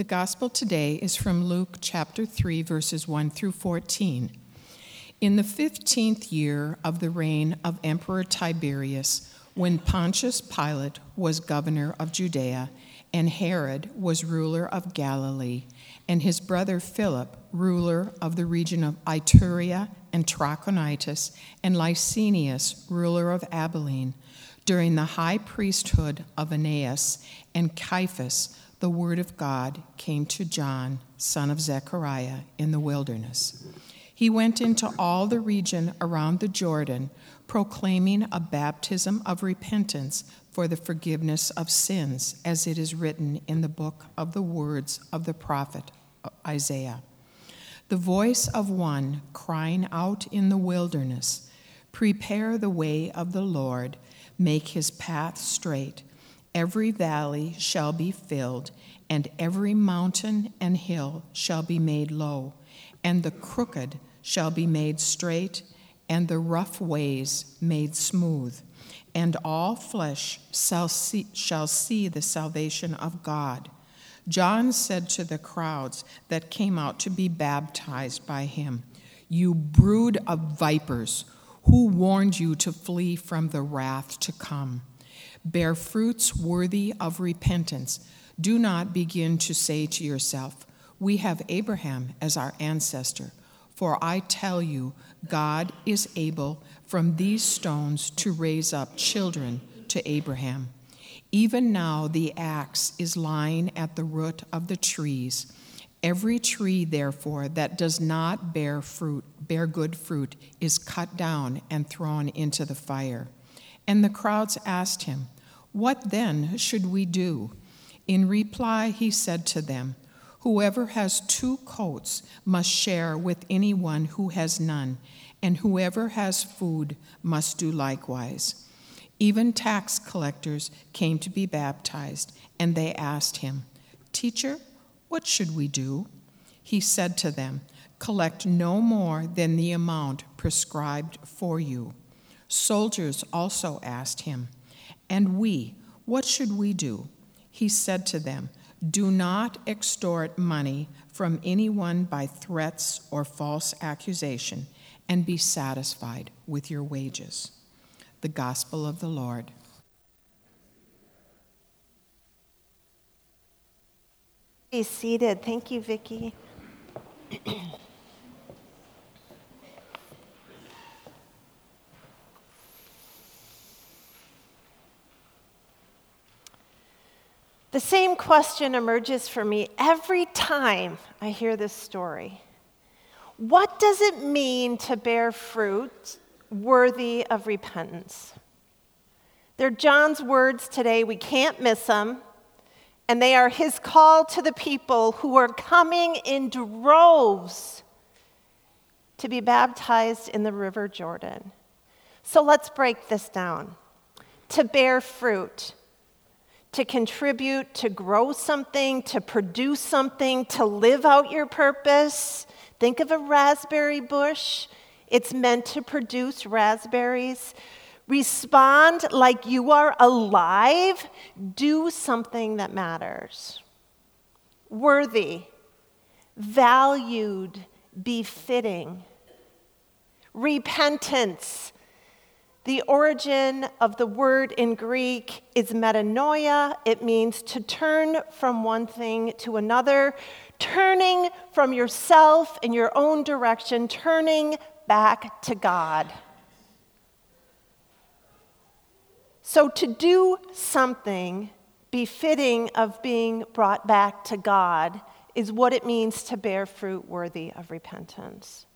The gospel today is from Luke chapter 3, verses 1 through 14. In the 15th year of the reign of Emperor Tiberius, when Pontius Pilate was governor of Judea, and Herod was ruler of Galilee, and his brother Philip, ruler of the region of Ituraea and Trachonitis, and Lysanias, ruler of Abilene, during the high priesthood of Annas and Caiaphas, the word of God came to John, son of Zechariah, in the wilderness. He went into all the region around the Jordan, proclaiming a baptism of repentance for the forgiveness of sins, as it is written in the book of the words of the prophet uh, Isaiah. The voice of one crying out in the wilderness, Prepare the way of the Lord, make his path straight. Every valley shall be filled, and every mountain and hill shall be made low, and the crooked shall be made straight, and the rough ways made smooth. And all flesh shall see, shall see the salvation of God. John said to the crowds that came out to be baptized by him, You brood of vipers, who warned you to flee from the wrath to come? Bear fruits worthy of repentance. Do not begin to say to yourself, We have Abraham as our ancestor. For I tell you, God is able from these stones to raise up children to Abraham. Even now, the axe is lying at the root of the trees. Every tree, therefore, that does not bear fruit, bear good fruit, is cut down and thrown into the fire. And the crowds asked him, What then should we do? In reply, he said to them, Whoever has two coats must share with anyone who has none, and whoever has food must do likewise. Even tax collectors came to be baptized, and they asked him, Teacher, what should we do? He said to them, Collect no more than the amount prescribed for you. Soldiers also asked him, And we, what should we do? He said to them, Do not extort money from anyone by threats or false accusation, and be satisfied with your wages. The Gospel of the Lord. Be seated. Thank you, Vicki. The same question emerges for me every time I hear this story. What does it mean to bear fruit worthy of repentance? They're John's words today. We can't miss them. And they are his call to the people who are coming in droves to be baptized in the River Jordan. So let's break this down. To bear fruit to contribute, to grow something, to produce something, to live out your purpose. Think of a raspberry bush. It's meant to produce raspberries. Respond like you are alive. Do something that matters. Worthy, valued, befitting. Repentance the origin of the word in Greek is metanoia. It means to turn from one thing to another, turning from yourself in your own direction, turning back to God. So, to do something befitting of being brought back to God is what it means to bear fruit worthy of repentance.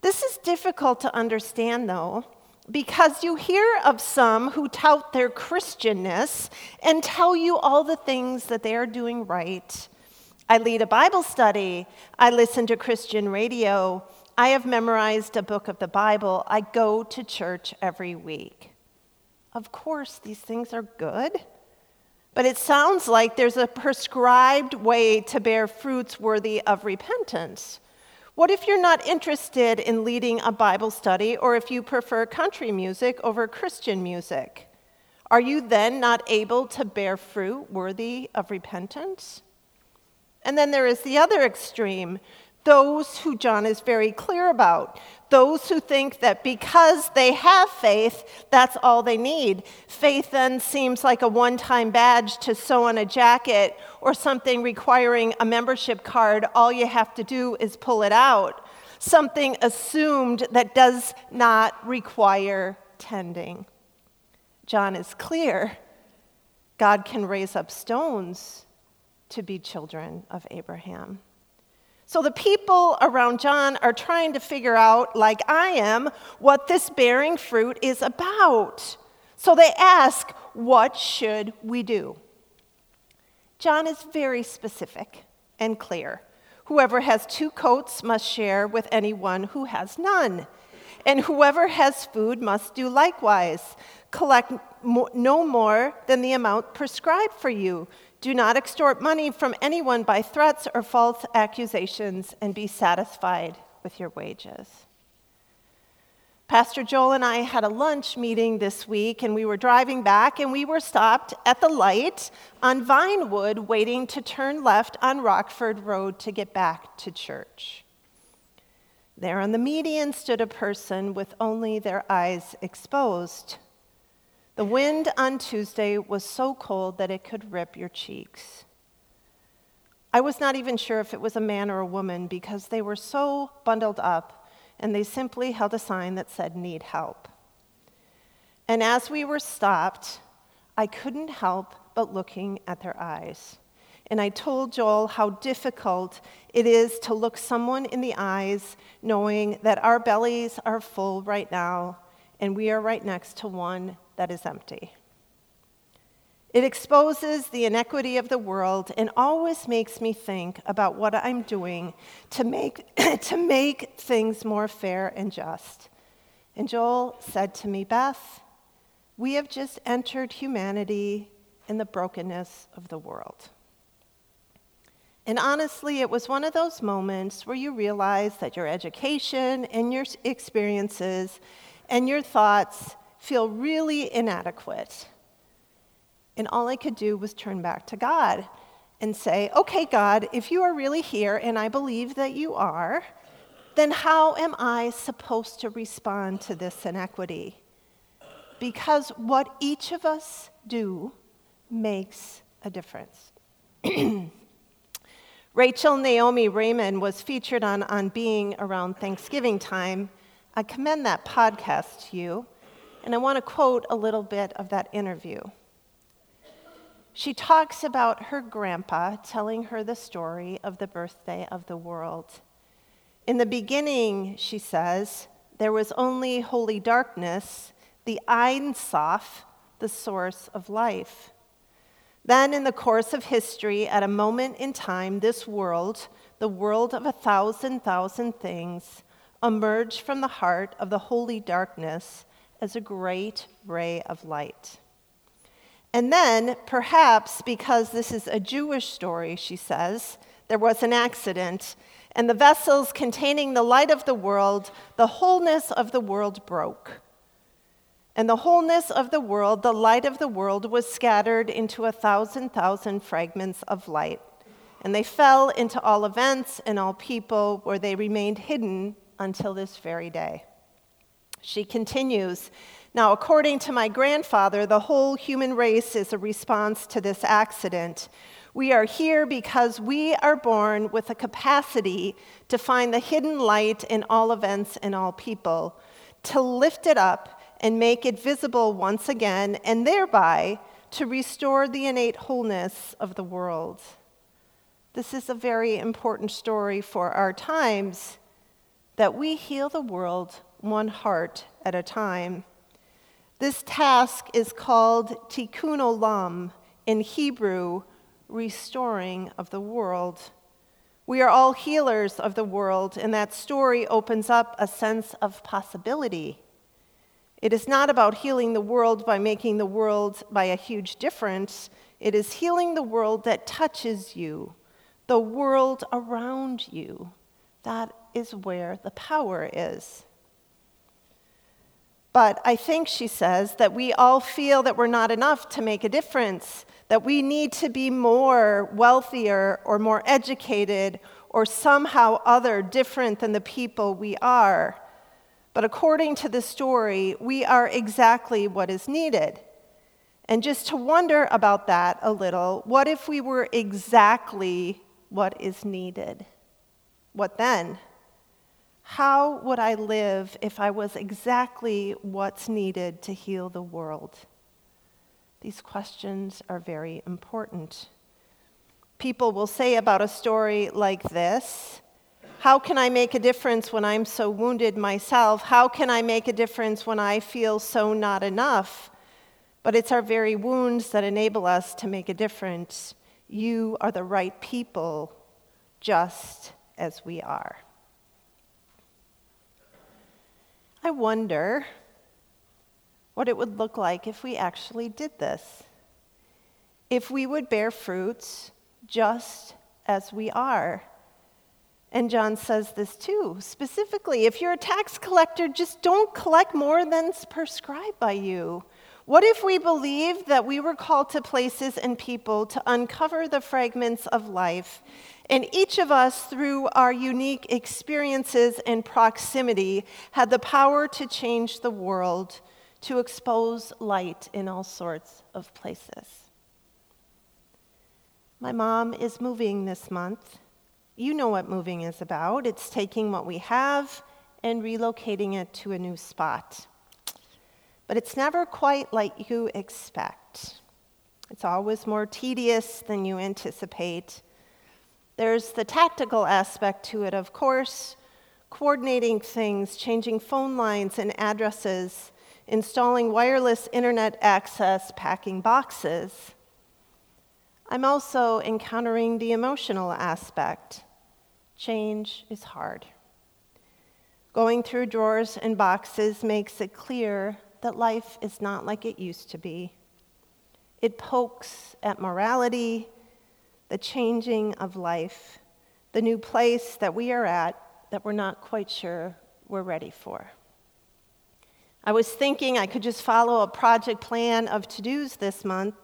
This is difficult to understand, though, because you hear of some who tout their Christianness and tell you all the things that they are doing right. I lead a Bible study, I listen to Christian radio, I have memorized a book of the Bible, I go to church every week. Of course, these things are good, but it sounds like there's a prescribed way to bear fruits worthy of repentance. What if you're not interested in leading a Bible study or if you prefer country music over Christian music? Are you then not able to bear fruit worthy of repentance? And then there is the other extreme those who John is very clear about. Those who think that because they have faith, that's all they need. Faith then seems like a one time badge to sew on a jacket or something requiring a membership card. All you have to do is pull it out. Something assumed that does not require tending. John is clear God can raise up stones to be children of Abraham. So the people around John are trying to figure out, like I am, what this bearing fruit is about. So they ask, What should we do? John is very specific and clear. Whoever has two coats must share with anyone who has none. And whoever has food must do likewise. Collect no more than the amount prescribed for you do not extort money from anyone by threats or false accusations, and be satisfied with your wages. Pastor Joel and I had a lunch meeting this week, and we were driving back, and we were stopped at the light on Vinewood waiting to turn left on Rockford Road to get back to church. There on the median stood a person with only their eyes exposed. The wind on Tuesday was so cold that it could rip your cheeks. I was not even sure if it was a man or a woman because they were so bundled up and they simply held a sign that said, Need help. And as we were stopped, I couldn't help but looking at their eyes. And I told Joel how difficult it is to look someone in the eyes knowing that our bellies are full right now and we are right next to one that is empty. It exposes the inequity of the world and always makes me think about what I'm doing to make, to make things more fair and just. And Joel said to me, Beth, we have just entered humanity in the brokenness of the world. And honestly, it was one of those moments where you realize that your education and your experiences and your thoughts feel really inadequate. And all I could do was turn back to God and say, Okay, God, if you are really here, and I believe that you are, then how am I supposed to respond to this inequity? Because what each of us do makes a difference. Rachel Naomi Remen was featured on On Being around Thanksgiving time. I commend that podcast to you. And I want to quote a little bit of that interview. She talks about her grandpa telling her the story of the birthday of the world. In the beginning, she says, there was only holy darkness, the Ein Sof, the source of life. Then, in the course of history, at a moment in time, this world, the world of a thousand thousand things, emerged from the heart of the holy darkness as a great ray of light. And then, perhaps because this is a Jewish story, she says, there was an accident, and the vessels containing the light of the world, the wholeness of the world broke. And the wholeness of the world, the light of the world, was scattered into a thousand thousand fragments of light. And they fell into all events and all people, where they remained hidden until this very day. She continues Now, according to my grandfather, the whole human race is a response to this accident. We are here because we are born with a capacity to find the hidden light in all events and all people, to lift it up and make it visible once again, and thereby to restore the innate wholeness of the world. This is a very important story for our times that we heal the world one heart at a time. This task is called tikkun olam, in Hebrew, restoring of the world. We are all healers of the world, and that story opens up a sense of possibility. It is not about healing the world by making the world by a huge difference. It is healing the world that touches you, the world around you. That is where the power is. But I think, she says, that we all feel that we're not enough to make a difference, that we need to be more wealthier or more educated or somehow other different than the people we are. But according to the story, we are exactly what is needed. And just to wonder about that a little, what if we were exactly what is needed? What then? How would I live if I was exactly what's needed to heal the world? These questions are very important. People will say about a story like this How can I make a difference when I'm so wounded myself? How can I make a difference when I feel so not enough? But it's our very wounds that enable us to make a difference. You are the right people, just as we are. I wonder what it would look like if we actually did this. If we would bear fruits just as we are. And John says this too, specifically if you're a tax collector, just don't collect more than's prescribed by you. What if we believed that we were called to places and people to uncover the fragments of life and each of us, through our unique experiences and proximity, had the power to change the world, to expose light in all sorts of places. My mom is moving this month. You know what moving is about it's taking what we have and relocating it to a new spot. But it's never quite like you expect. It's always more tedious than you anticipate there's the tactical aspect to it, of course, coordinating things, changing phone lines and addresses, installing wireless internet access, packing boxes. I'm also encountering the emotional aspect. Change is hard. Going through drawers and boxes makes it clear that life is not like it used to be. It pokes at morality, the changing of life, the new place that we are at that we're not quite sure we're ready for. I was thinking I could just follow a project plan of to dos this month,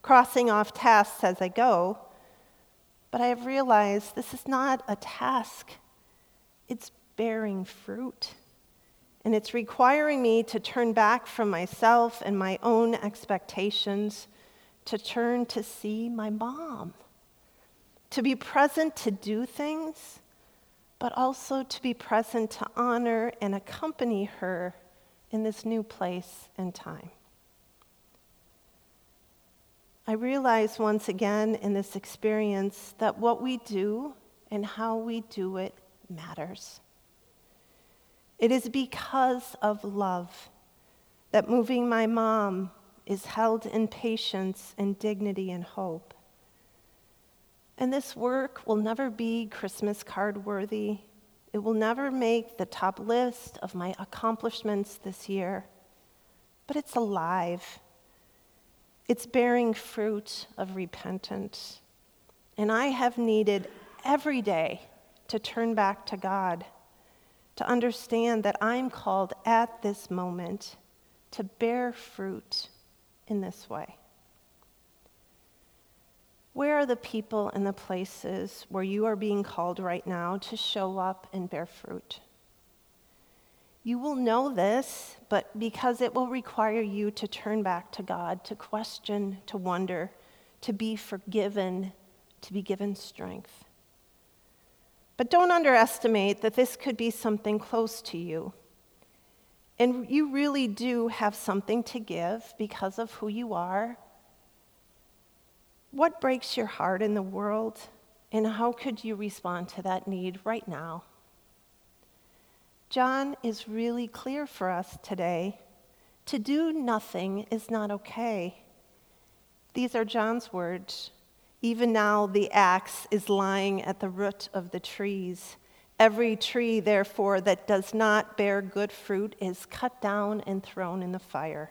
crossing off tasks as I go, but I have realized this is not a task, it's bearing fruit. And it's requiring me to turn back from myself and my own expectations to turn to see my mom to be present to do things, but also to be present to honor and accompany her in this new place and time. I realize once again in this experience that what we do and how we do it matters. It is because of love that moving my mom is held in patience and dignity and hope. And this work will never be Christmas card worthy. It will never make the top list of my accomplishments this year. But it's alive. It's bearing fruit of repentance. And I have needed every day to turn back to God, to understand that I'm called at this moment to bear fruit in this way. Where are the people and the places where you are being called right now to show up and bear fruit? You will know this, but because it will require you to turn back to God, to question, to wonder, to be forgiven, to be given strength. But don't underestimate that this could be something close to you. And you really do have something to give because of who you are what breaks your heart in the world, and how could you respond to that need right now? John is really clear for us today. To do nothing is not okay. These are John's words. Even now, the axe is lying at the root of the trees. Every tree, therefore, that does not bear good fruit is cut down and thrown in the fire.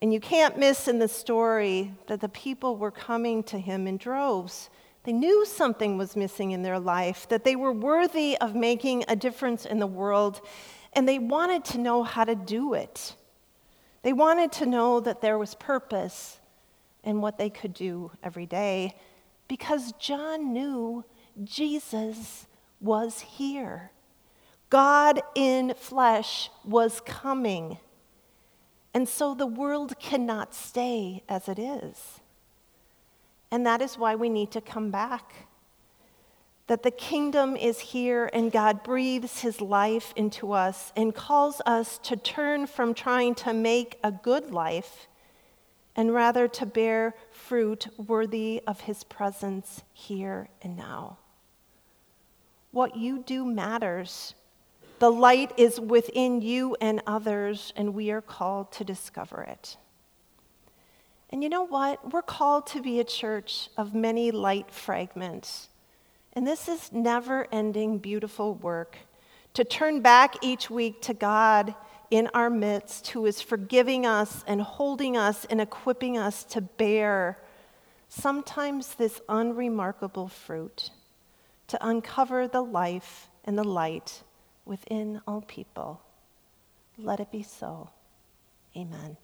And you can't miss in the story that the people were coming to him in droves. They knew something was missing in their life, that they were worthy of making a difference in the world. and they wanted to know how to do it. They wanted to know that there was purpose in what they could do every day because John knew Jesus was here. God in flesh was coming. And so the world cannot stay as it is. And that is why we need to come back. That the kingdom is here and God breathes his life into us and calls us to turn from trying to make a good life and rather to bear fruit worthy of his presence here and now. What you do matters. The light is within you and others, and we are called to discover it. And you know what? We're called to be a church of many light fragments. And this is never ending, beautiful work to turn back each week to God in our midst who is forgiving us and holding us and equipping us to bear sometimes this unremarkable fruit, to uncover the life and the light within all people. Let it be so. Amen.